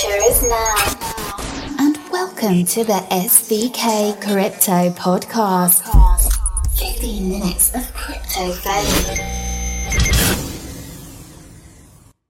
future is now. And welcome to the SVK Crypto Podcast. 15 minutes of crypto value.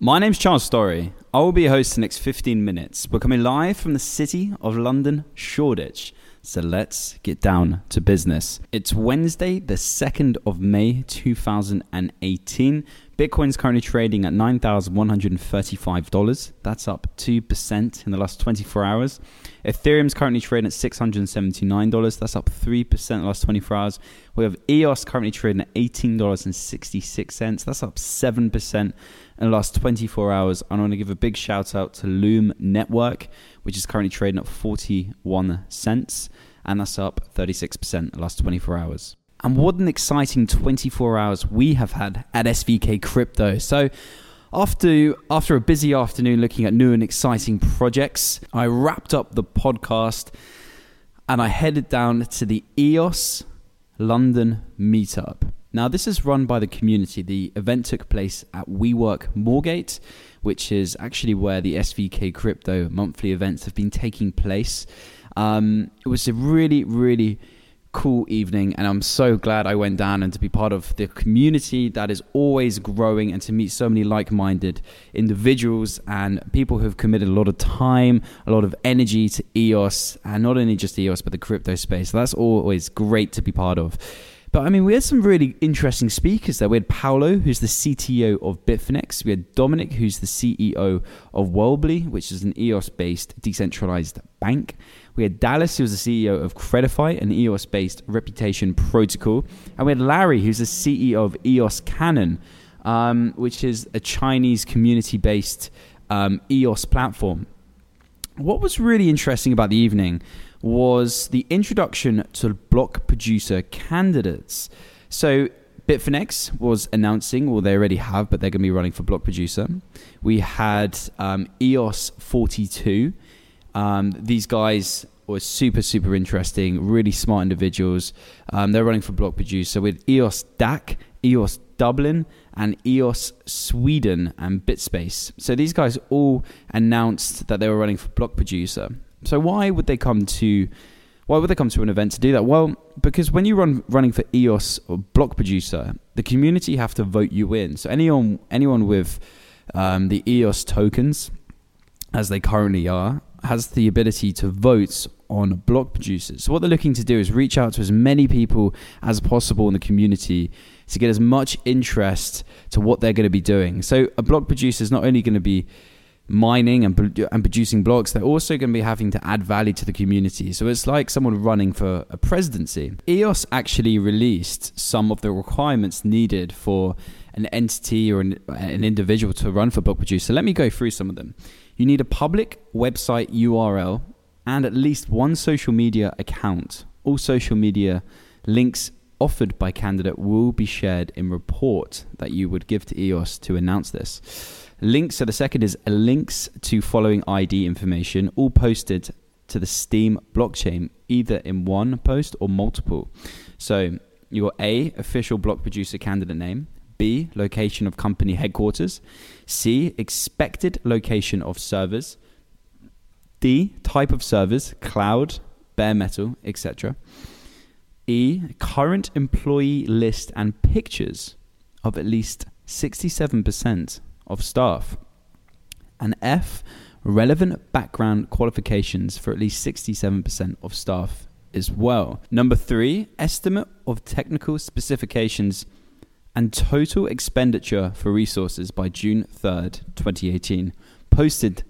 My name's Charles Storry. I will be your host the next 15 minutes. We're coming live from the city of London, Shoreditch. So let's get down to business. It's Wednesday, the 2nd of May 2018. Bitcoin's currently trading at $9,135. That's up 2% in the last 24 hours. Ethereum's currently trading at $679. That's up 3% in the last 24 hours. We have EOS currently trading at $18.66. That's up 7% in the last 24 hours. And I want to give a big shout out to Loom Network, which is currently trading at 41 cents. And that's up 36% in the last 24 hours. And what an exciting 24 hours we have had at SVK Crypto. So, after after a busy afternoon looking at new and exciting projects, I wrapped up the podcast and I headed down to the EOS London meetup. Now, this is run by the community. The event took place at WeWork Moorgate, which is actually where the SVK Crypto monthly events have been taking place. Um, it was a really, really cool evening and I'm so glad I went down and to be part of the community that is always growing and to meet so many like-minded individuals and people who have committed a lot of time, a lot of energy to EOS and not only just EOS but the crypto space. So that's always great to be part of. But I mean, we had some really interesting speakers there. We had Paolo, who's the CTO of Bitfinex. We had Dominic, who's the CEO of Worbli, which is an EOS based decentralized bank. We had Dallas, who was the CEO of Credify, an EOS based reputation protocol. And we had Larry, who's the CEO of EOS Cannon, um, which is a Chinese community based um, EOS platform. What was really interesting about the evening was the introduction to block producer candidates. So Bitfinex was announcing, well, they already have, but they're going to be running for block producer. We had um, EOS 42. Um, these guys were super, super interesting, really smart individuals. Um, they're running for block producer with EOS DAC, EOS Dublin, and EOS Sweden and Bitspace. So these guys all announced that they were running for block producer. So why would they come to why would they come to an event to do that? Well, because when you run running for EOS or block producer, the community have to vote you in. So anyone anyone with um, the EOS tokens, as they currently are, has the ability to vote on block producers. So what they're looking to do is reach out to as many people as possible in the community to get as much interest to what they're going to be doing. So a block producer is not only going to be mining and, and producing blocks, they're also going to be having to add value to the community. So it's like someone running for a presidency. EOS actually released some of the requirements needed for an entity or an, an individual to run for block producer. Let me go through some of them. You need a public website URL and at least one social media account. All social media links offered by candidate will be shared in report that you would give to EOS to announce this. Links, so the second is links to following ID information, all posted to the Steem blockchain, either in one post or multiple. So your A, official block producer candidate name, B, location of company headquarters, C, expected location of servers, D, type of servers, cloud, bare metal, etc. E, current employee list and pictures of at least 67% of staff. And F, relevant background qualifications for at least 67% of staff as well. Number three, estimate of technical specifications and total expenditure for resources by June 3rd, 2018, posted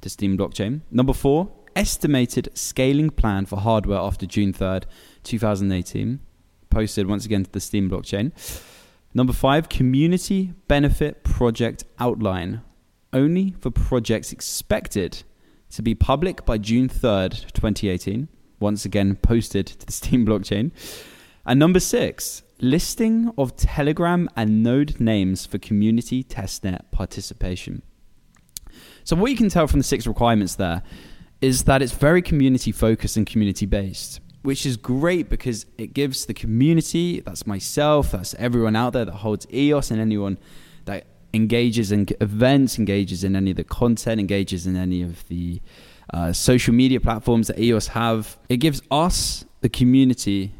to Steem Blockchain. Number four, estimated scaling plan for hardware after June 3rd, 2018, posted once again to the Steem Blockchain. Number five, community benefit project outline, only for projects expected to be public by June 3rd, 2018. Once again, posted to the Steem blockchain. And number six, listing of Telegram and node names for community testnet participation. So, what you can tell from the six requirements there is that it's very community focused and community based which is great because it gives the community that's myself, that's everyone out there that holds EOS, and anyone that engages in events, engages in any of the content, engages in any of the uh, social media platforms that EOS have. It gives us, the community,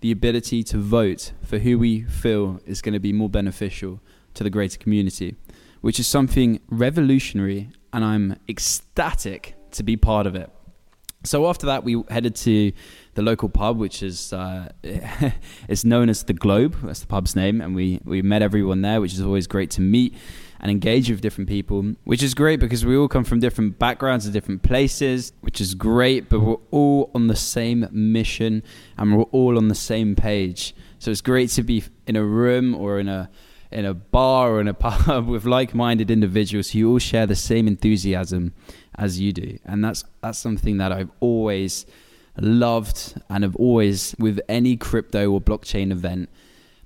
the ability to vote for who we feel is going to be more beneficial to the greater community, which is something revolutionary, and I'm ecstatic to be part of it. So after that, we headed to the local pub, which is uh, is known as the Globe. That's the pub's name, and we we met everyone there, which is always great to meet and engage with different people, which is great because we all come from different backgrounds and different places, which is great. But we're all on the same mission, and we're all on the same page. So it's great to be in a room or in a in a bar or in a pub with like-minded individuals who all share the same enthusiasm as you do, and that's that's something that I've always loved and have always, with any crypto or blockchain event,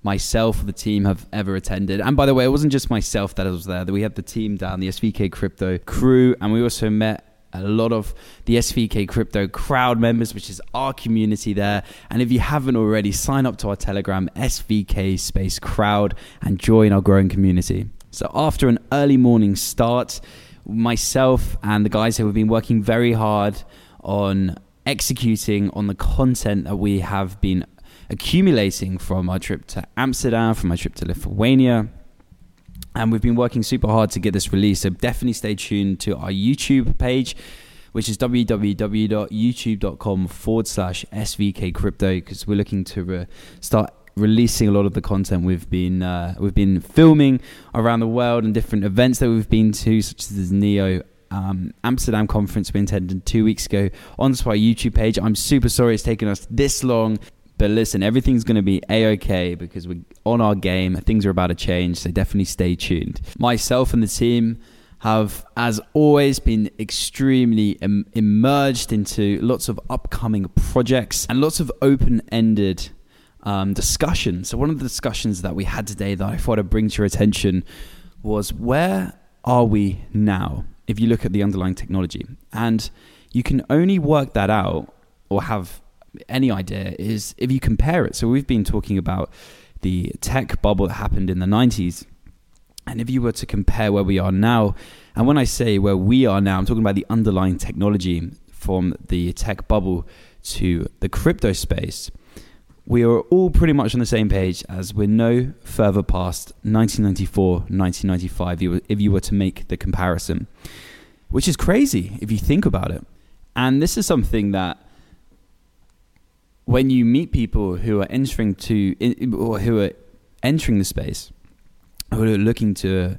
myself or the team have ever attended. And by the way, it wasn't just myself that was there. We had the team down, the SVK Crypto crew, and we also met a lot of the SVK Crypto crowd members, which is our community there. And if you haven't already, sign up to our Telegram, SVK Space Crowd, and join our growing community. So after an early morning start, myself and the guys who have been working very hard on executing on the content that we have been accumulating from our trip to Amsterdam, from our trip to Lithuania. And we've been working super hard to get this released. So definitely stay tuned to our YouTube page, which is www.youtube.com forward slash SVK crypto, because we're looking to re- start releasing a lot of the content we've been uh, we've been filming around the world and different events that we've been to, such as the Neo um, Amsterdam conference we attended two weeks ago onto our YouTube page. I'm super sorry it's taken us this long. But listen, everything's going to be a okay because we're on our game. Things are about to change, so definitely stay tuned. Myself and the team have, as always, been extremely Im- immersed into lots of upcoming projects and lots of open ended um, discussions. So, one of the discussions that we had today that I thought I'd bring to your attention was where are we now? if you look at the underlying technology. And you can only work that out or have any idea is if you compare it. So we've been talking about the tech bubble that happened in the 90s. And if you were to compare where we are now, and when I say where we are now, I'm talking about the underlying technology from the tech bubble to the crypto space we are all pretty much on the same page as we're no further past 1994, 1995, if you were to make the comparison, which is crazy if you think about it. And this is something that when you meet people who are entering to or who are entering the space, who are looking to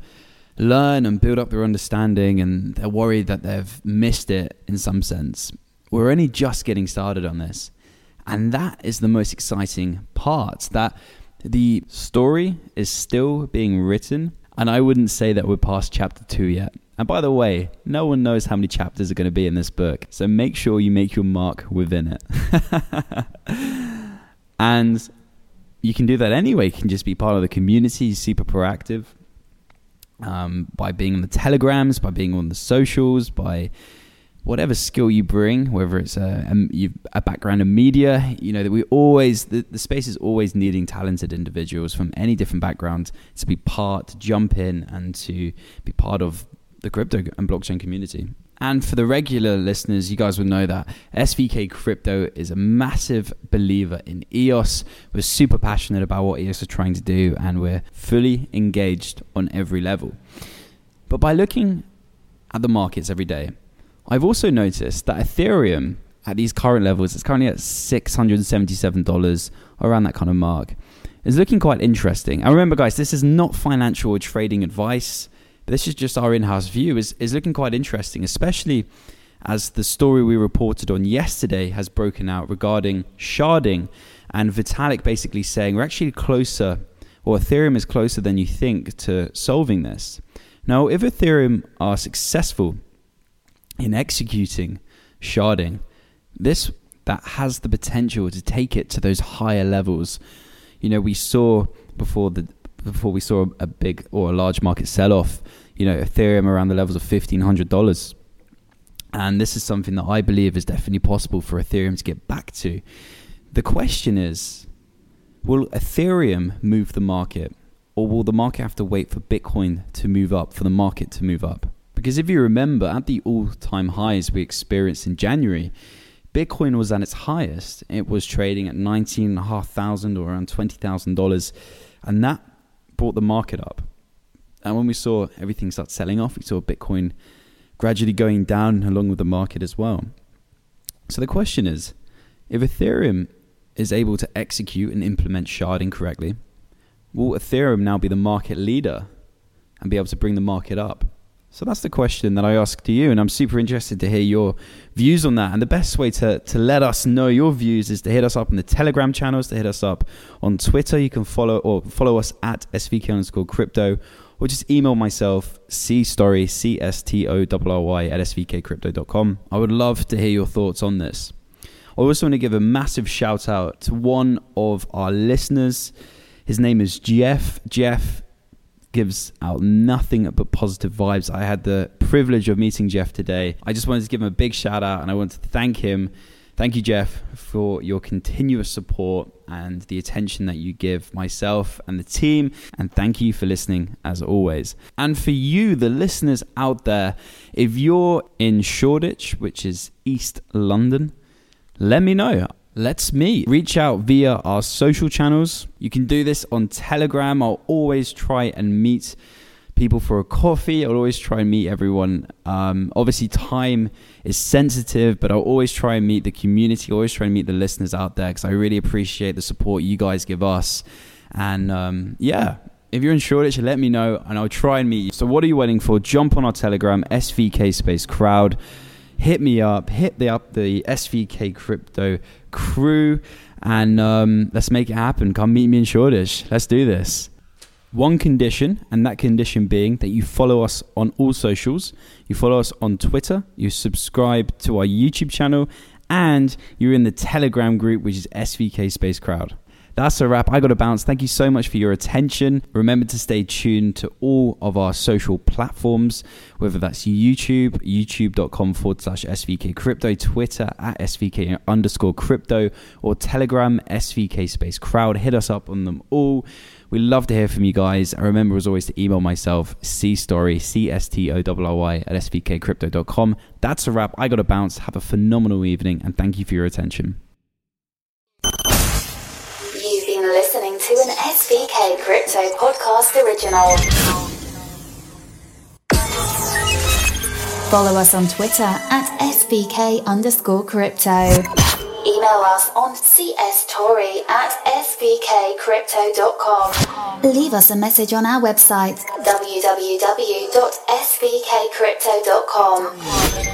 learn and build up their understanding, and they're worried that they've missed it in some sense. We're only just getting started on this. And that is the most exciting part that the story is still being written. And I wouldn't say that we're past chapter two yet. And by the way, no one knows how many chapters are going to be in this book. So make sure you make your mark within it. and you can do that anyway. You can just be part of the community, super proactive. Um, by being on the telegrams, by being on the socials, by whatever skill you bring, whether it's a, a, a, background in media, you know, that we always, the, the space is always needing talented individuals from any different background to be part, to jump in and to be part of the crypto and blockchain community. And for the regular listeners, you guys will know that SVK Crypto is a massive believer in EOS. We're super passionate about what EOS are trying to do, and we're fully engaged on every level. But by looking at the markets every day, I've also noticed that Ethereum at these current levels, it's currently at $677, around that kind of mark, is looking quite interesting. And remember, guys, this is not financial or trading advice. This is just our in-house view. is is looking quite interesting, especially as the story we reported on yesterday has broken out regarding sharding, and Vitalik basically saying we're actually closer, or Ethereum is closer than you think to solving this. Now, if Ethereum are successful in executing sharding, this that has the potential to take it to those higher levels. You know, we saw before the before we saw a big or a large market sell off. You know, Ethereum around the levels of fifteen hundred dollars, and this is something that I believe is definitely possible for Ethereum to get back to. The question is, will Ethereum move the market, or will the market have to wait for Bitcoin to move up, for the market to move up? Because if you remember, at the all time highs we experienced in January, Bitcoin was at its highest. It was trading at 19,500 or around $20,000. And that brought the market up. And when we saw everything start selling off, we saw Bitcoin gradually going down along with the market as well. So the question is if Ethereum is able to execute and implement sharding correctly, will Ethereum now be the market leader and be able to bring the market up? So that's the question that I ask to you, and I'm super interested to hear your views on that. And the best way to, to let us know your views is to hit us up on the Telegram channels, to hit us up on Twitter. You can follow or follow us at SVK underscore crypto, or just email myself, C Storry, C S T O R R Y at svkcrypto.com. I would love to hear your thoughts on this. I also want to give a massive shout out to one of our listeners. His name is Jeff. Jeff gives out nothing but positive vibes. I had the privilege of meeting Jeff today. I just wanted to give him a big shout out and I want to thank him. Thank you, Jeff, for your continuous support and the attention that you give myself and the team. And thank you for listening as always. And for you, the listeners out there, if you're in Shoreditch, which is East London, let me know let's meet. Reach out via our social channels. You can do this on Telegram. I'll always try and meet people for a coffee. I'll always try and meet everyone. Um, obviously, time is sensitive, but I'll always try and meet the community. Always try and meet the listeners out there because I really appreciate the support you guys give us. And um, yeah, if you're in Shoreditch, let me know and I'll try and meet you. So, what are you waiting for? Jump on our Telegram, SVK Space Crowd hit me up, hit the up the SVK Crypto crew, and um, let's make it happen. Come meet me in Shoreditch. Let's do this. One condition, and that condition being that you follow us on all socials, you follow us on Twitter, you subscribe to our YouTube channel, and you're in the Telegram group, which is SVK Space Crowd. That's a wrap. I got to bounce. Thank you so much for your attention. Remember to stay tuned to all of our social platforms, whether that's YouTube, youtube.com forward slash SVK crypto, Twitter at SVK underscore crypto, or Telegram SVK space crowd. Hit us up on them all. We love to hear from you guys. I remember, as always, to email myself, cstory, C S T O R Y, at svkcrypto.com. That's a wrap. I got to bounce. Have a phenomenal evening, and thank you for your attention Crypto Podcast original. Follow us on Twitter at SVK underscore crypto. Email us on cstorry at svkcrypto.com. Leave us a message on our website www.svkcrypto.com.